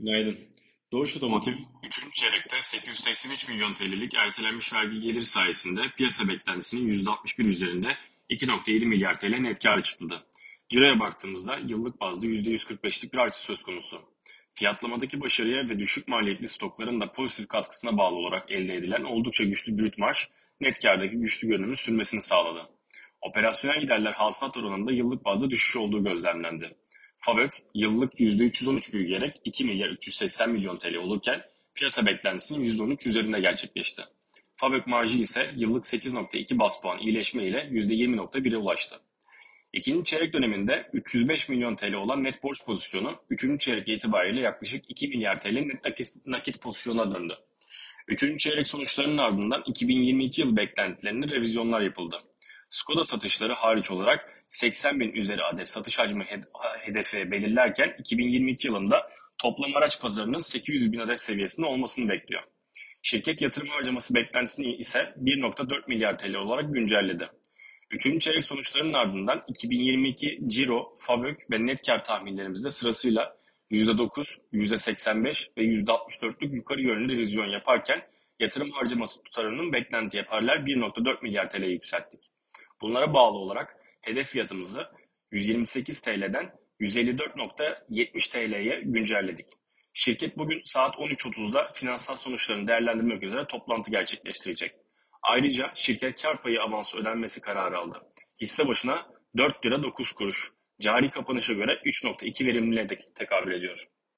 Günaydın. Doğuş Otomotiv 3. çeyrekte 883 milyon TL'lik ertelenmiş vergi geliri sayesinde piyasa beklentisinin %61 üzerinde 2.7 milyar TL net kar açıkladı. Ciroya baktığımızda yıllık bazda %145'lik bir artış söz konusu. Fiyatlamadaki başarıya ve düşük maliyetli stokların da pozitif katkısına bağlı olarak elde edilen oldukça güçlü brüt marj, net kardaki güçlü görünümün sürmesini sağladı. Operasyonel giderler hasılat oranında yıllık bazda düşüş olduğu gözlemlendi. FAVÖK yıllık %313 büyüyerek 2 milyar 380 milyon TL olurken piyasa beklentisinin %13 üzerinde gerçekleşti. FAVÖK marjı ise yıllık 8.2 bas puan iyileşme ile %20.1'e ulaştı. İkinci çeyrek döneminde 305 milyon TL olan net borç pozisyonu 3. çeyrek itibariyle yaklaşık 2 milyar TL net nakit, pozisyona döndü. Üçüncü çeyrek sonuçlarının ardından 2022 yıl beklentilerinde revizyonlar yapıldı. Skoda satışları hariç olarak 80 bin üzeri adet satış hacmi hedefi belirlerken 2022 yılında toplam araç pazarının 800 bin adet seviyesinde olmasını bekliyor. Şirket yatırım harcaması beklentisini ise 1.4 milyar TL olarak güncelledi. Üçüncü çeyrek sonuçlarının ardından 2022 Ciro, Favök ve net kar tahminlerimizde sırasıyla %9, %85 ve %64'lük yukarı yönlü revizyon yaparken yatırım harcaması tutarının beklentiye paralel 1.4 milyar TL'ye yükselttik. Bunlara bağlı olarak hedef fiyatımızı 128 TL'den 154.70 TL'ye güncelledik. Şirket bugün saat 13.30'da finansal sonuçlarını değerlendirmek üzere toplantı gerçekleştirecek. Ayrıca şirket kar payı avansı ödenmesi kararı aldı. Hisse başına 4 lira 9 kuruş. Cari kapanışa göre 3.2 verimliliğe tekabül ediyor.